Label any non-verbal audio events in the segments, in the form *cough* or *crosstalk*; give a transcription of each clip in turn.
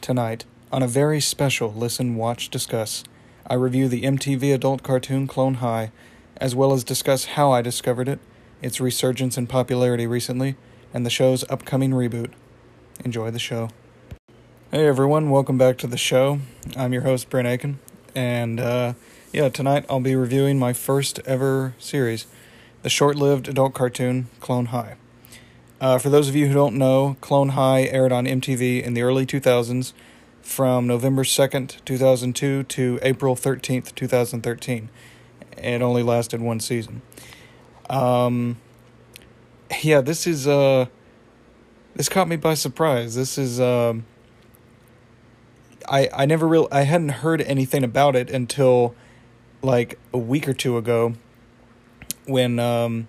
Tonight, on a very special Listen, Watch, Discuss, I review the MTV adult cartoon Clone High, as well as discuss how I discovered it, its resurgence in popularity recently, and the show's upcoming reboot. Enjoy the show. Hey everyone, welcome back to the show. I'm your host, Brent Aiken, and uh, yeah, tonight I'll be reviewing my first ever series, the short lived adult cartoon Clone High. Uh, for those of you who don't know, Clone High aired on MTV in the early 2000s from November 2nd, 2002 to April 13th, 2013. It only lasted one season. Um, yeah, this is, uh, this caught me by surprise. This is, um, I, I never real I hadn't heard anything about it until like a week or two ago when, um,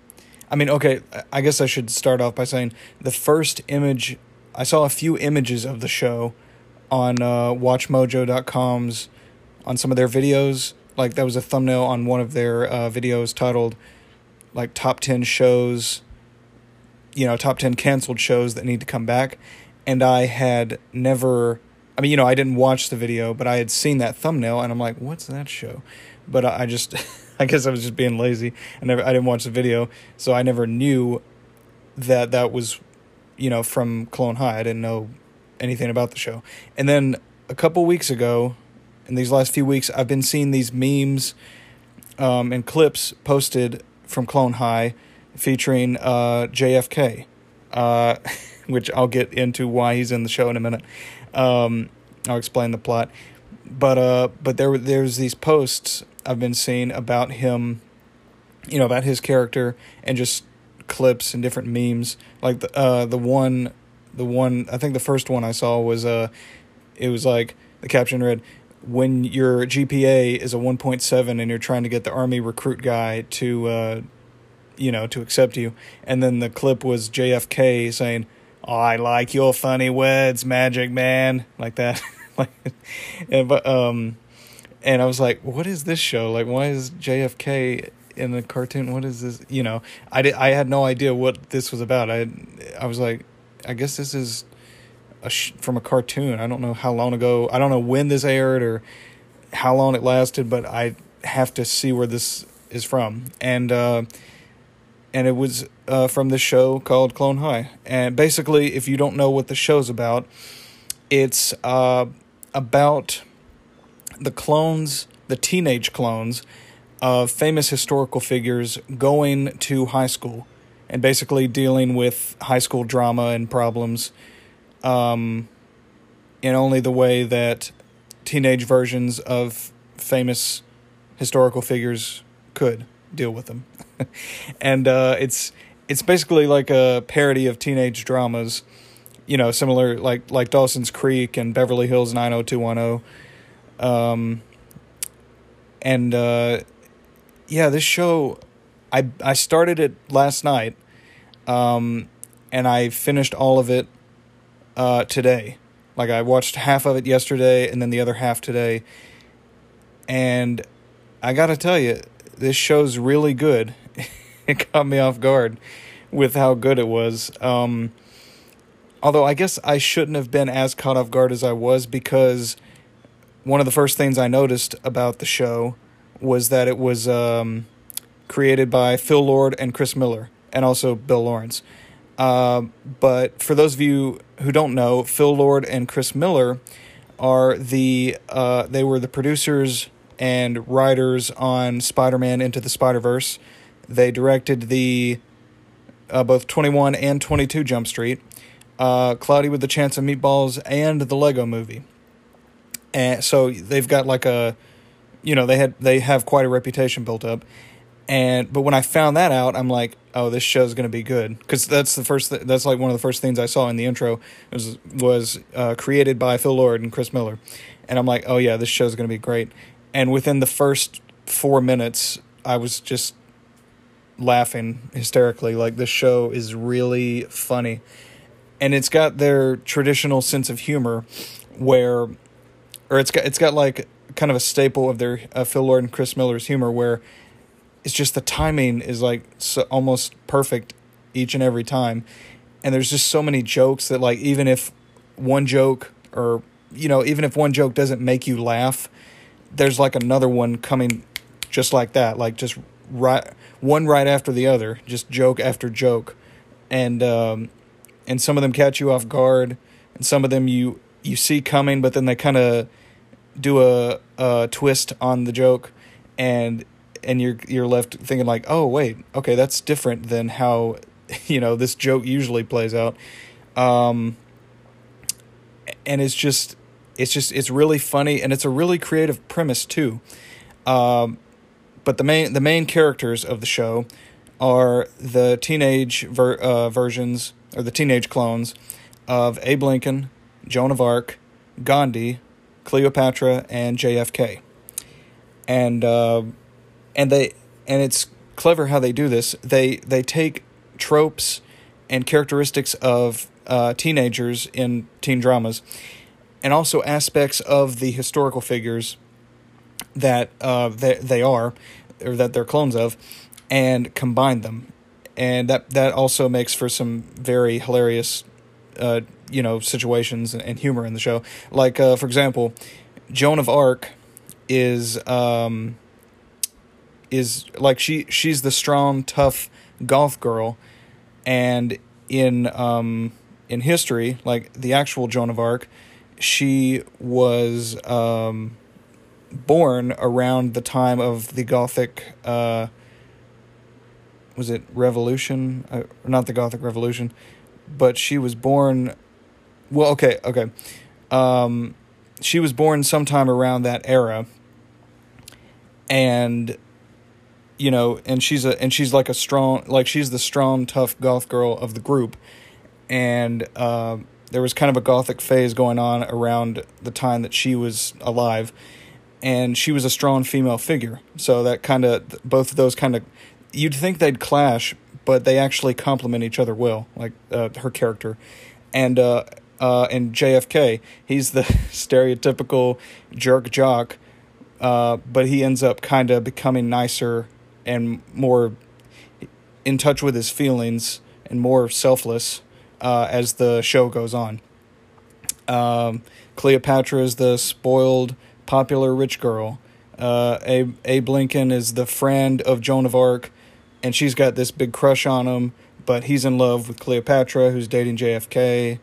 I mean, okay, I guess I should start off by saying the first image I saw a few images of the show on uh, WatchMojo.com's on some of their videos. Like that was a thumbnail on one of their uh, videos titled like top ten shows, you know, top ten canceled shows that need to come back, and I had never. I mean, you know, I didn't watch the video, but I had seen that thumbnail, and I'm like, "What's that show?" But I just *laughs* I guess I was just being lazy. I never I didn't watch the video, so I never knew that that was, you know, from Clone High. I didn't know anything about the show. And then a couple weeks ago, in these last few weeks, I've been seeing these memes um, and clips posted from Clone High featuring uh, JFK, uh, *laughs* which I'll get into why he's in the show in a minute. Um, I'll explain the plot, but uh, but there there's these posts I've been seeing about him, you know, about his character and just clips and different memes. Like the uh, the one, the one I think the first one I saw was uh, it was like the caption read, "When your GPA is a one point seven and you're trying to get the army recruit guy to, uh, you know, to accept you," and then the clip was JFK saying. I like your funny words, Magic Man, like that. *laughs* like, but um, and I was like, what is this show? Like, why is JFK in the cartoon? What is this? You know, I did, I had no idea what this was about. I I was like, I guess this is a sh- from a cartoon. I don't know how long ago. I don't know when this aired or how long it lasted, but I have to see where this is from. And uh, and it was uh, from this show called Clone High. And basically, if you don't know what the show's about, it's uh, about the clones, the teenage clones of famous historical figures going to high school and basically dealing with high school drama and problems um, in only the way that teenage versions of famous historical figures could deal with them. *laughs* and uh, it's it's basically like a parody of teenage dramas, you know, similar like like Dawson's Creek and Beverly Hills 90210 um, and uh, yeah, this show, I I started it last night, um, and I finished all of it uh, today. Like I watched half of it yesterday, and then the other half today. And I gotta tell you, this show's really good. *laughs* it caught me off guard with how good it was. Um, although I guess I shouldn't have been as caught off guard as I was because one of the first things I noticed about the show was that it was um, created by Phil Lord and Chris Miller, and also Bill Lawrence. Uh, but for those of you who don't know, Phil Lord and Chris Miller are the uh, they were the producers and writers on Spider-Man Into the Spider-Verse. They directed the uh, both 21 and 22 Jump Street, uh, Cloudy with the Chance of Meatballs, and the Lego Movie and so they've got like a you know they had they have quite a reputation built up. And but when i found that out i'm like oh this show's to be good. Because that's the first th- that's like one of the first things i saw in the intro was was uh, created by phil lord and chris miller. And i'm like oh yeah this show's to be great. And within the first four minutes i was just laughing hysterically like this show is really funny. And it's got their traditional sense of humor where or it's got it's got like kind of a staple of their uh, Phil Lord and Chris Miller's humor where it's just the timing is like so, almost perfect each and every time. And there's just so many jokes that like even if one joke or you know, even if one joke doesn't make you laugh, there's like another one coming just like that, like just right one right after the other, just joke after joke, and um, and some of them catch you off guard, and some of them you you see coming, but then they kind of do a, a twist on the joke, and and you're you're left thinking like, oh wait, okay, that's different than how *laughs* you know this joke usually plays out, um, and it's just it's just it's really funny and it's a really creative premise too. Um, but the main the main characters of the show are the teenage ver- uh, versions or the teenage clones of Abe Lincoln, Joan of Arc, Gandhi, Cleopatra, and JFK. And uh, and they and it's clever how they do this. They they take tropes and characteristics of uh, teenagers in teen dramas, and also aspects of the historical figures that uh, they, they are, or that they're clones of, and combine them. And that, that also makes for some very hilarious, uh, you know, situations and, humor in the show. Like, uh, for example, Joan of Arc is um, is like she she's the strong, tough goth girl, and in um, in history, like the actual Joan of Arc, she was um, born around the time of the Gothic. Uh, was it Revolution? Uh, not the Gothic Revolution, but she was born. Well, okay, okay. Um, she was born sometime around that era, and you know, and she's a and she's like a strong, like she's the strong, tough goth girl of the group, and uh, there was kind of a gothic phase going on around the time that she was alive and she was a strong female figure. So that kind of both of those kind of you'd think they'd clash, but they actually complement each other well. Like uh, her character, and uh, uh, and JFK, he's the *laughs* stereotypical jerk jock, uh, but he ends up kind of becoming nicer and more in touch with his feelings and more selfless uh, as the show goes on. Um, Cleopatra is the spoiled popular rich girl. Uh, Abe, Abe Lincoln is the friend of Joan of Arc, and she's got this big crush on him, but he's in love with Cleopatra, who's dating JFK.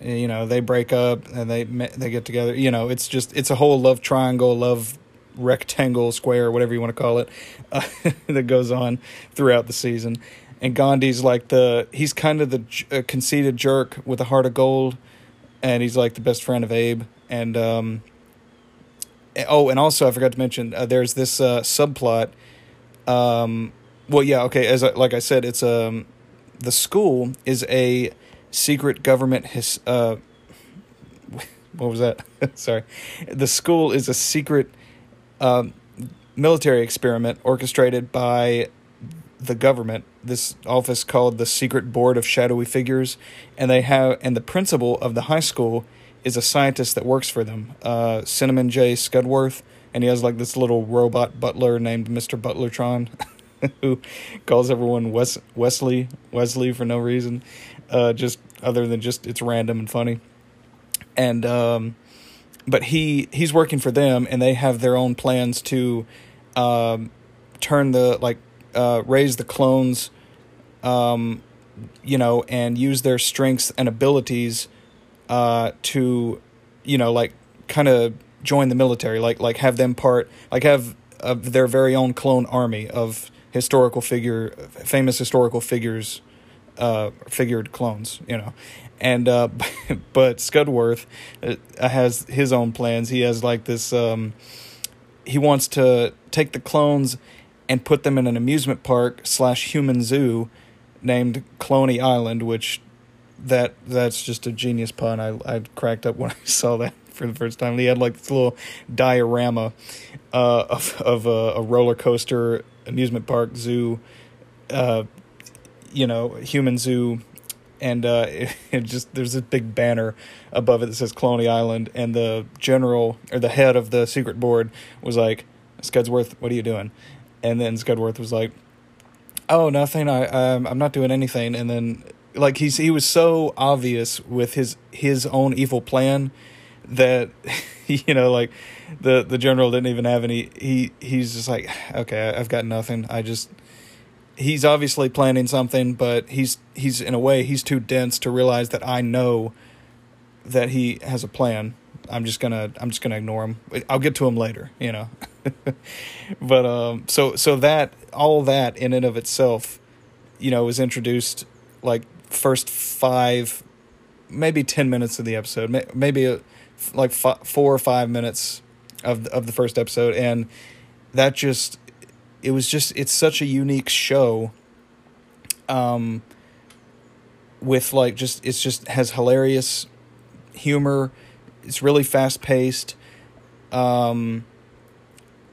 You know, they break up and they they get together. You know, it's just it's a whole love triangle, love rectangle, square, whatever you want to call it, uh, *laughs* that goes on throughout the season. And Gandhi's like the he's kind of the uh, conceited jerk with a heart of gold, and he's like the best friend of Abe. And um, oh, and also I forgot to mention uh, there's this uh, subplot. Um, well, yeah, okay. As I, like I said, it's um, the school is a secret government his uh, what was that? *laughs* Sorry, the school is a secret um, military experiment orchestrated by the government. This office called the Secret Board of Shadowy Figures, and they have and the principal of the high school is a scientist that works for them, uh, Cinnamon J. Scudworth, and he has like this little robot butler named Mr. Butlertron, *laughs* *laughs* who calls everyone Wes- Wesley Wesley for no reason, uh, just other than just it's random and funny. And um, but he he's working for them, and they have their own plans to um, turn the like uh, raise the clones, um, you know, and use their strengths and abilities uh, to, you know, like kind of join the military, like like have them part, like have of their very own clone army of historical figure, famous historical figures, uh, figured clones, you know, and uh, *laughs* but Scudworth uh, has his own plans. He has like this. Um, he wants to take the clones and put them in an amusement park slash human zoo named Cloney Island, which that that's just a genius pun. I I cracked up *laughs* when I saw that for the first time. He had like this little diorama uh, of of a, a, roller coaster, amusement park, zoo, uh, you know, human zoo, and uh, *laughs* it, it, just there's a big banner above it that says Cloney Island, and the general or the head of the secret board was like, "Scudsworth, what are you doing?" And then Scudworth was like, "Oh, nothing. I I'm, I'm not doing anything." And then like he's he was so obvious with his his own evil plan that *laughs* you know like the the general didn't even have any he he's just like okay i've got nothing. I just he's obviously planning something but he's he's in a way he's too dense to realize that i know that he has a plan. I'm just gonna i'm just gonna ignore him. I'll get to him later you know. *laughs* But um so so that all that in and of itself you know was introduced like first five maybe 10 minutes of the episode maybe a, like four or five minutes of of the first episode, and that just it was just it's such a unique show. Um, with like just it's just has hilarious humor. It's really fast paced. Um,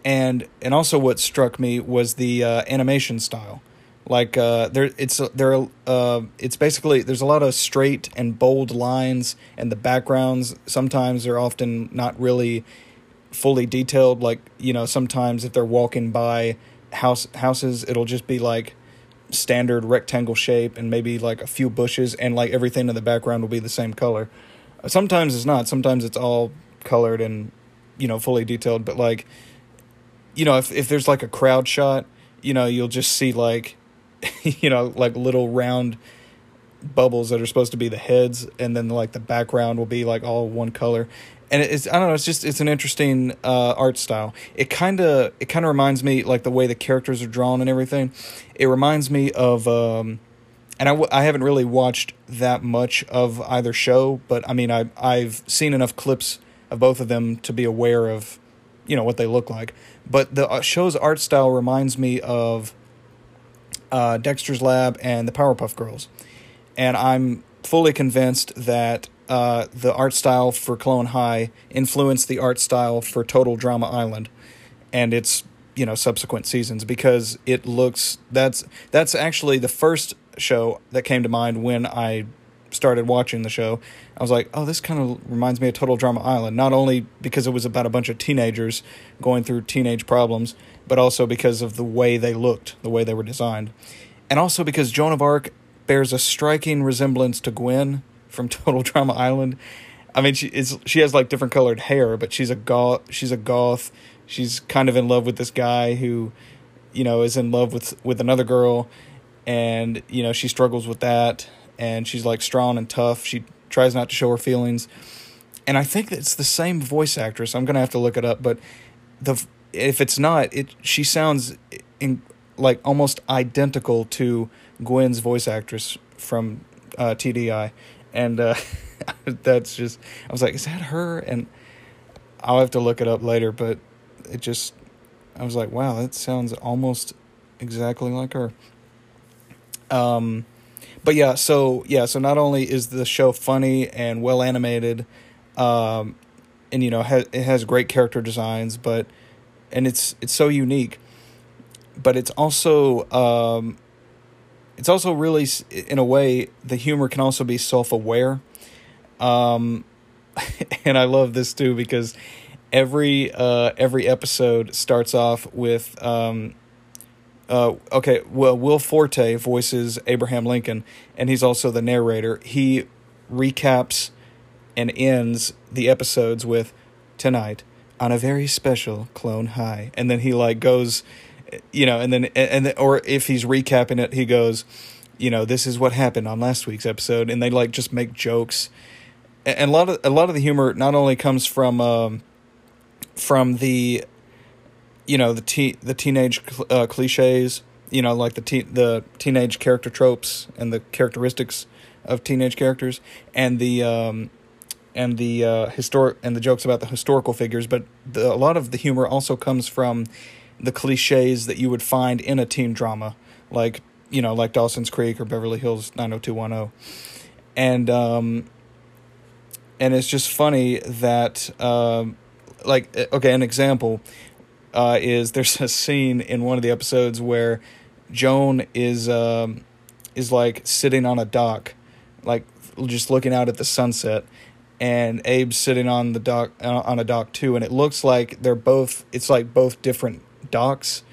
and and also what struck me was the uh, animation style. Like uh, there, it's there. Uh, it's basically there's a lot of straight and bold lines, and the backgrounds sometimes are often not really fully detailed. Like you know, sometimes if they're walking by house houses, it'll just be like standard rectangle shape and maybe like a few bushes, and like everything in the background will be the same color. Sometimes it's not. Sometimes it's all colored and you know fully detailed. But like you know, if if there's like a crowd shot, you know, you'll just see like *laughs* you know, like little round bubbles that are supposed to be the heads, and then like the background will be like all one color. And it's I don't know, it's just it's an interesting uh, art style. It kind of it kind of reminds me like the way the characters are drawn and everything. It reminds me of. Um, and I w- I haven't really watched that much of either show, but I mean I I've seen enough clips of both of them to be aware of, you know, what they look like. But the uh, show's art style reminds me of uh, Dexter's Lab and the Powerpuff Girls, and I'm fully convinced that uh, the art style for Clone High influenced the art style for Total Drama Island, and its you know subsequent seasons because it looks that's that's actually the first show that came to mind when I started watching the show. I was like, oh, this kind of reminds me of Total Drama Island. Not only because it was about a bunch of teenagers going through teenage problems, but also because of the way they looked, the way they were designed. And also because Joan of Arc bears a striking resemblance to Gwen from *laughs* Total Drama Island. I mean, she is she has like different colored hair, but she's a goth. She's a goth. She's kind of in love with this guy who, you know, is in love with with another girl, and you know she struggles with that. And she's like strong and tough. She tries not to show her feelings, and I think it's the same voice actress. I'm gonna have to look it up, but the if it's not, it she sounds in, like almost identical to Gwen's voice actress from uh, TDI, and uh, *laughs* that's just I was like, is that her? And I'll have to look it up later, but it just I was like, wow, that sounds almost exactly like her. Um, but yeah, so yeah, so not only is the show funny and well animated, um, and you know ha- it has great character designs, but and it's it's so unique, but it's also um, it's also really in a way the humor can also be self aware, um, *laughs* and I love this too because every uh, every episode starts off with um, uh, okay well Will Forte voices Abraham Lincoln and he's also the narrator. He recaps and ends the episodes with tonight on a very special Clone High, and then he like goes, you know, and then and then, or if he's recapping it, he goes, you know, this is what happened on last week's episode, and they like just make jokes, and a lot of a lot of the humor not only comes from um, from the, you know, the te- the teenage uh, cliches, you know, like the te- the teenage character tropes and the characteristics of teenage characters, and the um, and the uh, historic and the jokes about the historical figures, but the, a lot of the humor also comes from the cliches that you would find in a teen drama, like you know, like Dawson's Creek or Beverly Hills 90210, and um, and it's just funny that um, like okay, an example uh, is there's a scene in one of the episodes where Joan is um, is like sitting on a dock, like just looking out at the sunset and Abe's sitting on the dock uh, on a dock too, and it looks like they're both. It's like both different docks,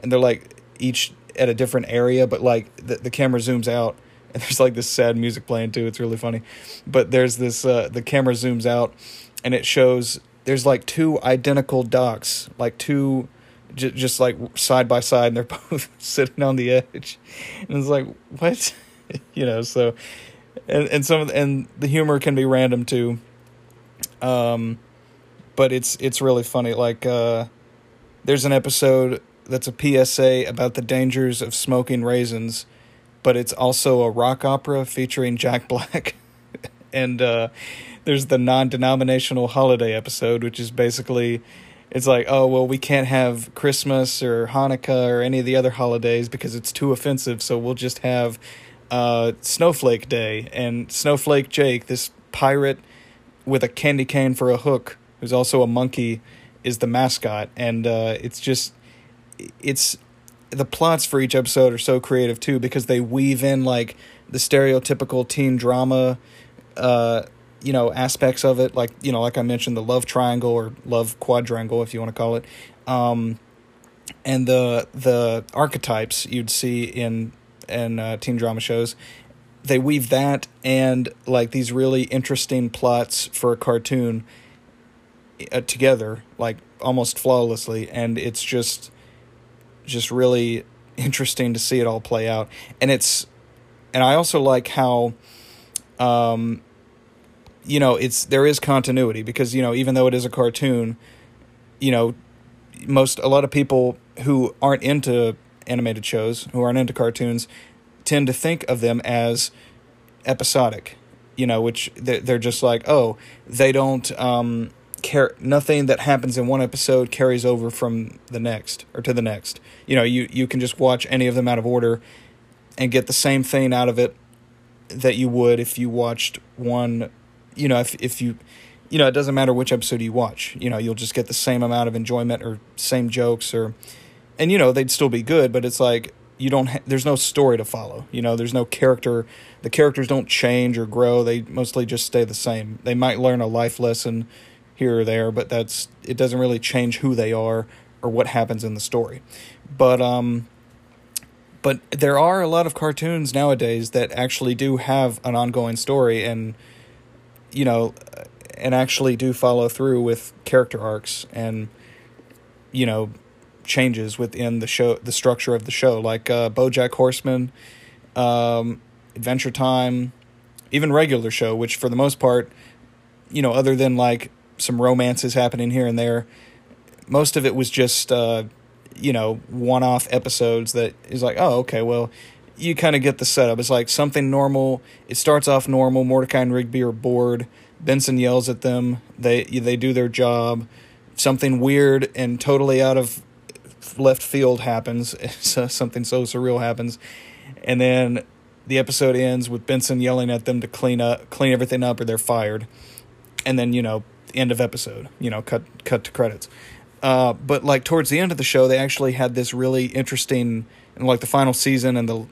and they're like each at a different area, but like the the camera zooms out, *laughs* and there's like this sad music playing too. It's really funny, but there's this uh, the camera zooms out, and it shows there's like two identical docks, like two j- just like side by side, and they're *laughs* both sitting on the edge, and it's like what, *laughs* you know. So, and and some of the, and the humor can be random too. Um, but it's it's really funny. Like, uh, there's an episode that's a PSA about the dangers of smoking raisins, but it's also a rock opera featuring Jack *laughs* Black, and uh, there's the non-denominational holiday episode, which is basically it's like, oh well, we can't have Christmas or Hanukkah or any of the other holidays because it's too offensive. So we'll just have uh, Snowflake Day and Snowflake Jake, this pirate with a candy cane for a hook, who's also a monkey, is the mascot, and uh, it's just it's the plots for each episode are so creative too because they weave in like the stereotypical teen drama uh you know aspects of it like you know like i mentioned the love triangle or love quadrangle if you want to call it um and the the archetypes you'd see in in uh, teen drama shows. They weave that and like these really interesting plots for a cartoon together like almost flawlessly and it's just just really interesting to see it all play out. And it's and i also like how um you know it's there is continuity because you know even though it is a cartoon you know most a lot of people who aren't into animated shows who aren't into cartoons tend to think of them as episodic you know which they're just like oh they don't um care nothing that happens in one episode carries over from the next or to the next you know you you can just watch any of them out of order and get the same thing out of it that you would if you watched one you know, if if you, you know, it doesn't matter which episode you watch. You know, you'll just get the same amount of enjoyment or same jokes or, and you know, they'd still be good, but it's like you don't. Ha- there's no story to follow. You know, there's no character. The characters don't change or grow. They mostly just stay the same. They might learn a life lesson here or there, but that's it doesn't really change who they are or what happens in the story. But um but there are a lot of cartoons nowadays that actually do have an ongoing story and you know, and actually do follow through with character arcs and you know changes within the show, the structure of the show, like uh, BoJack Horseman, um, Adventure Time, even regular show, which for the most part, you know, other than like some romances happening here and there, most of it was just uh, you know one-off episodes that is like, oh, okay, well, you kind of get the setup. It's like something normal. It starts off normal. Mordecai and Rigby are bored. Benson yells at them. They they do their job. Something weird and totally out of left field happens. *laughs* something so surreal happens, and then the episode ends with Benson yelling at them to clean up, clean everything up, or they're fired. And then you know, end of episode. You know, cut cut to credits. Uh, but like towards the end of the show, they actually had this really interesting, like the final season and the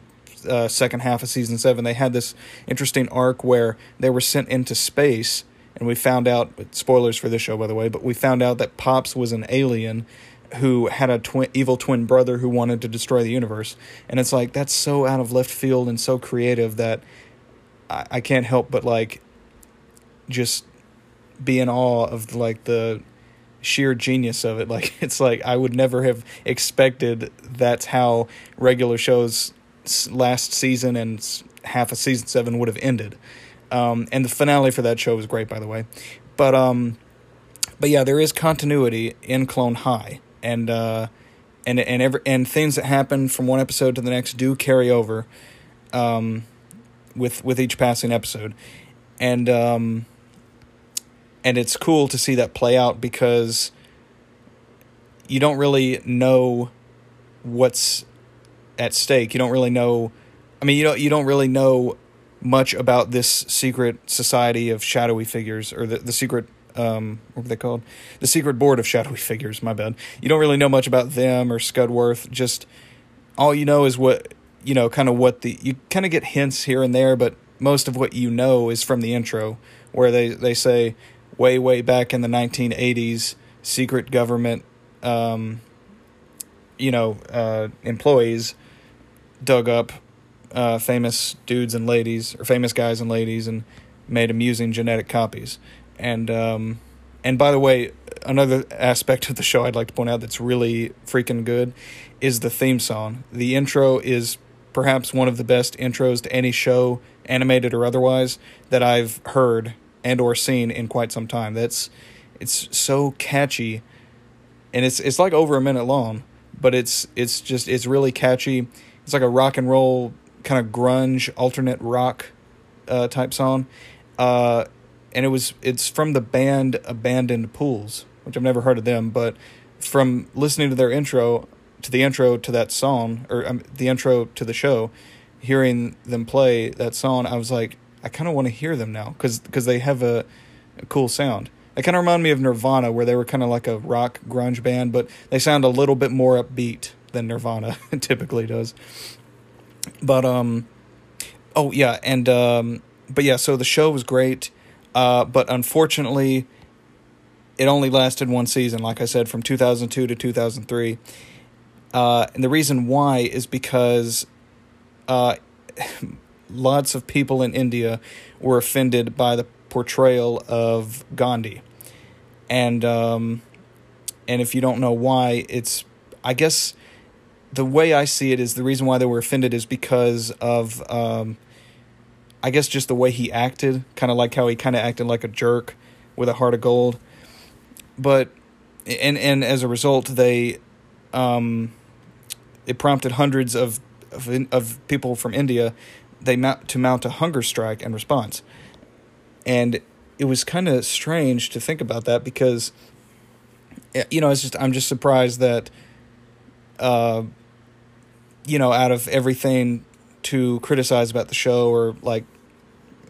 uh, second half of season seven, they had this interesting arc where they were sent into space, and we found out spoilers for this show, by the way, but we found out that Pops was an alien who had a twin, evil twin brother who wanted to destroy the universe, and it's like that's so out of left field and so creative that I, I can't help but like just be in awe of like the sheer genius of it. *laughs* Like it's like I would never have expected that's how regular shows last season and half of season seven would have ended. Um, and the finale for that show was great, by the way. But um, but yeah, there is continuity in Clone High, and uh, and and every and things that happen from one episode to the next do carry over, um, with with each passing episode, and um, and it's cool to see that play out because you don't really know what's at stake. You don't really know. I mean, you don't you don't really know much about this secret society of shadowy figures or the the secret um what were they called the secret board of shadowy *laughs* figures my bad you don't really know much about them or scudworth just all you know is what you know kind of what the you kind of get hints here and there but most of what you know is from the intro where they they say way way back in the 1980s secret government um you know uh employees dug up uh, famous dudes and ladies, or famous guys and ladies, and made amusing genetic copies. And um, And by the way, another aspect of the show I'd like to point out that's really freaking good is the theme song. The intro is perhaps one of the best intros to any show, animated or otherwise, that I've heard and or seen in quite some time. That's it's so catchy and it's it's like over a minute long, but it's it's just it's really catchy. It's like a rock and roll kind of grunge alternate rock uh, type song. Uh, and it was it's from the band Abandoned Pools, which I've never heard of them, but from listening to their intro to the intro to that song or um, the intro to the show, hearing them play that song, I was like, I kind of want to hear them now because because they have a, a cool sound. They kind of remind me of Nirvana, where they were kind of like a rock grunge band, but they sound a little bit more upbeat than Nirvana *laughs* typically does. But um, oh yeah, and um, but yeah, so the show was great, uh, but unfortunately, it only lasted one season. Like I said, from two thousand two to two thousand three, uh, and the reason why is because uh, lots of people in India were offended by the portrayal of Gandhi, and um, and if you don't know why, it's I guess the way I see it is the reason why they were offended is because of um, I guess just the way he acted, kind of like how he kind of acted like a jerk with a heart of gold, but and and as a result they um, it prompted hundreds of of, of people from India they mount to mount a hunger strike in response. And it was kind of strange to think about that because you know, it's just I'm just surprised that uh you know, out of everything to criticize about the show or like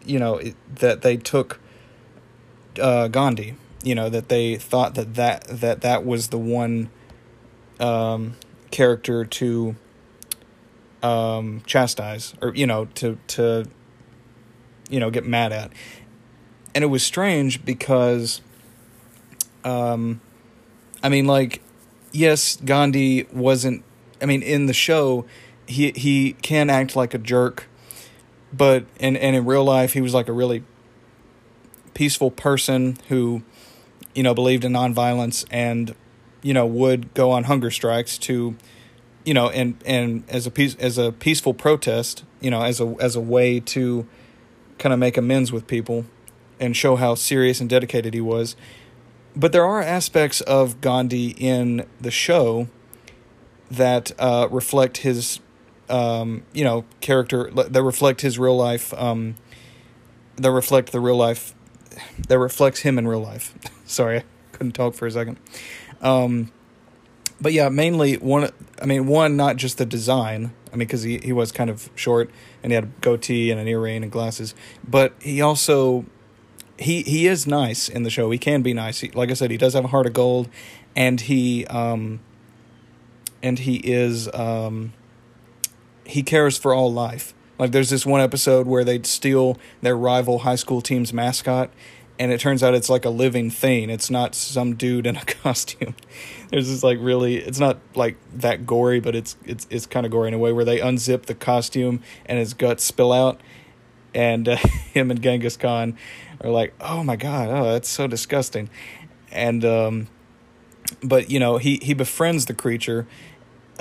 you know, it, that they took uh Gandhi, you know, that they thought that that that that was the one um character to um, chastise or you know to to you know get mad at, and it was strange because, um, I mean, like, yes, Gandhi wasn't. I mean, in the show, he he can act like a jerk, but and and in real life, he was like a really peaceful person who, you know, believed in nonviolence and, you know, would go on hunger strikes to you know, and and as a peace as a peaceful protest, you know, as a as a way to kind of make amends with people and show how serious and dedicated he was. But there are aspects of Gandhi in the show that uh, reflect his, um, you know, character. That reflect his real life. Um, that reflect the real life. That reflects him in real life. *laughs* Sorry, I couldn't talk for a second. Um, but yeah, mainly one. I mean, one not just the design. I mean, because he he was kind of short and he had a goatee and an earring and glasses, but he also he he is nice in the show. He can be nice. He, like I said, he does have a heart of gold, and he um and he is um he cares for all life. Like there's this one episode where they'd steal their rival high school team's mascot and it turns out it's like a living thing. It's not some dude in a *laughs* costume. There's this like really it's not like that gory, but it's it's it's kind of gory in a way where they unzip the costume and his guts spill out and uh, *laughs* him and Genghis Khan are like, "Oh my god, oh that's so disgusting." And um but you know, he he befriends the creature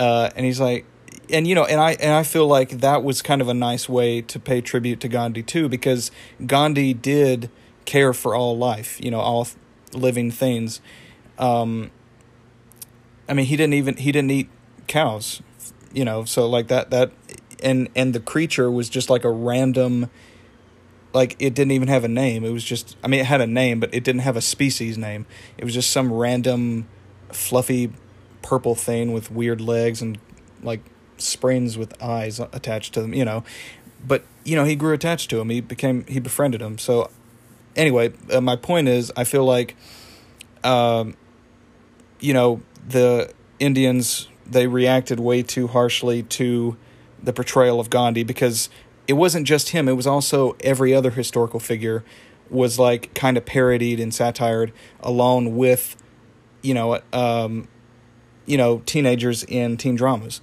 uh and he's like and you know, and I and I feel like that was kind of a nice way to pay tribute to Gandhi too because Gandhi did care for all life, you know, all living things. Um, I mean, he didn't even he didn't eat cows, you know. So like that that and and the creature was just like a random. Like it didn't even have a name. It was just I mean it had a name, but it didn't have a species name. It was just some random, fluffy, purple thing with weird legs and like springs with eyes attached to them. You know, but you know he grew attached to him. He became he befriended him. So anyway, uh, my point is, I feel like, um, you know, the Indians they reacted way too harshly to the portrayal of Gandhi because it wasn't just him; it was also every other historical figure was like kind of parodied and satired along with, you know, um, you know, teenagers in teen dramas.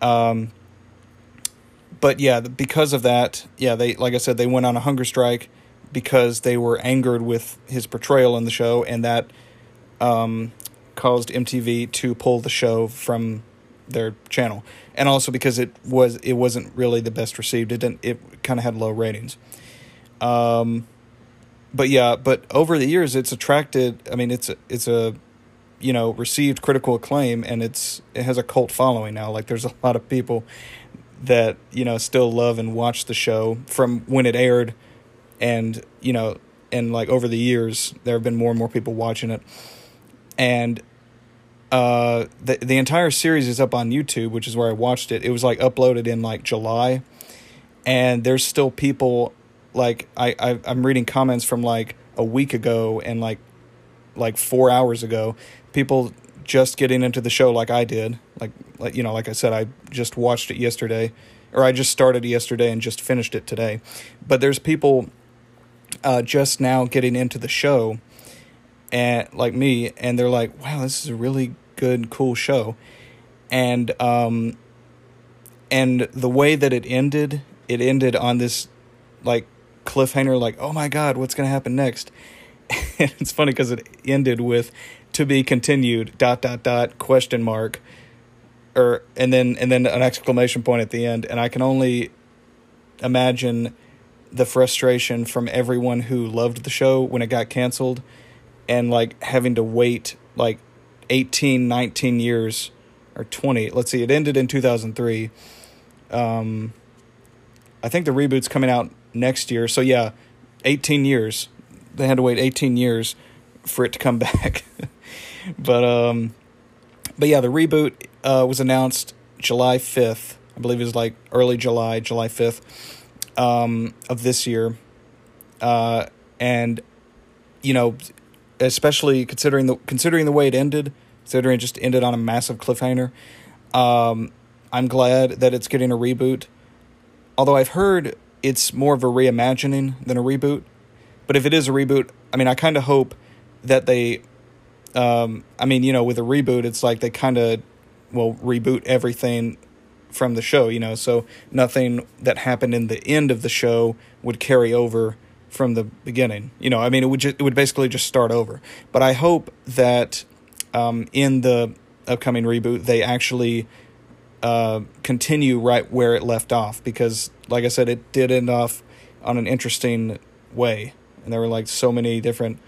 Um, but yeah, because of that, yeah, they like I said, they went on a hunger strike because they were angered with his portrayal in the show, and that um, caused MTV to pull the show from their channel, and also because it was it wasn't really the best received. It didn't. It kind of had low ratings. Um, but yeah, but over the years, it's attracted. I mean, it's a, it's a you know received critical acclaim, and it's it has a cult following now. Like there's a lot of people that you know still love and watch the show from when it aired, and you know, and like over the years, there have been more and more people watching it, and uh, the the entire series is up on YouTube, which is where I watched it. It was like uploaded in like July, and there's still people like I, I I'm reading comments from like a week ago and like like four hours ago, people just getting into the show like I did. Like like you know, like I said, I just watched it yesterday, or I just started yesterday and just finished it today. But there's people uh, just now getting into the show, and like me, and they're like, "Wow, this is a really good, cool show," and um, and the way that it ended, it ended on this like cliffhanger, like, "Oh my god, what's gonna happen next?" *laughs* and it's funny because it ended with to be continued dot dot dot question mark or and then and then an exclamation point at the end and i can only imagine the frustration from everyone who loved the show when it got canceled and like having to wait like 18 19 years or 20 let's see it ended in 2003 um i think the reboot's coming out next year. So yeah 18 years. They had to wait 18 years for it to come *laughs* back. But um, but yeah, the reboot uh, was announced July fifth. I believe it was like early July, July fifth, um, of this year, uh, and you know, especially considering the considering the way it ended, considering it just ended on a massive cliffhanger. Um, I'm glad that it's getting a reboot. Although I've heard it's more of a reimagining than a reboot. But if it is a reboot, I mean, I kind of hope that they um, I mean, you know, with a reboot, it's like they kind of will reboot everything from the show, you know, so nothing that happened in the end of the show would carry over from the beginning. You know, I mean, it would it would basically just start over. But I hope that um, in the upcoming reboot they actually uh, continue right where it left off because, like I said, it did end off on an interesting way, and there were like so many different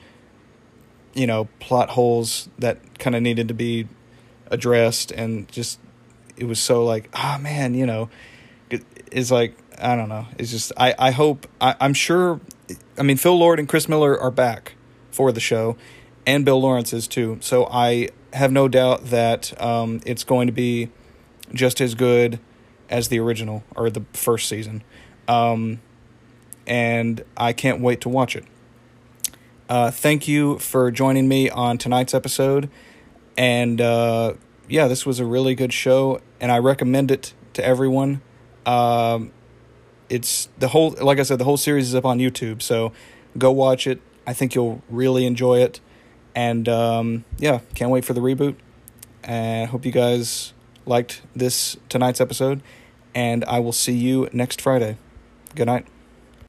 you know plot holes that kind of needed to be addressed and just it was so like oh man you know? It's like i don't know. It's just i i hope I, i'm sure i mean phil lord and chris miller are back for the show and bill lawrence is too. So i have no doubt that um, it's going to be just as good as the original or the first season. Um, and i can't wait to watch it. Uh, thank you for joining me on tonight's episode. And uh, yeah, this was a really good show, and I recommend it to everyone. Um, it's the whole, like I said, the whole series is up on YouTube, so go watch it. I think you'll really enjoy it. And um, yeah, can't wait for the reboot. And hope you guys liked this tonight's episode. And I will see you next Friday. Good night.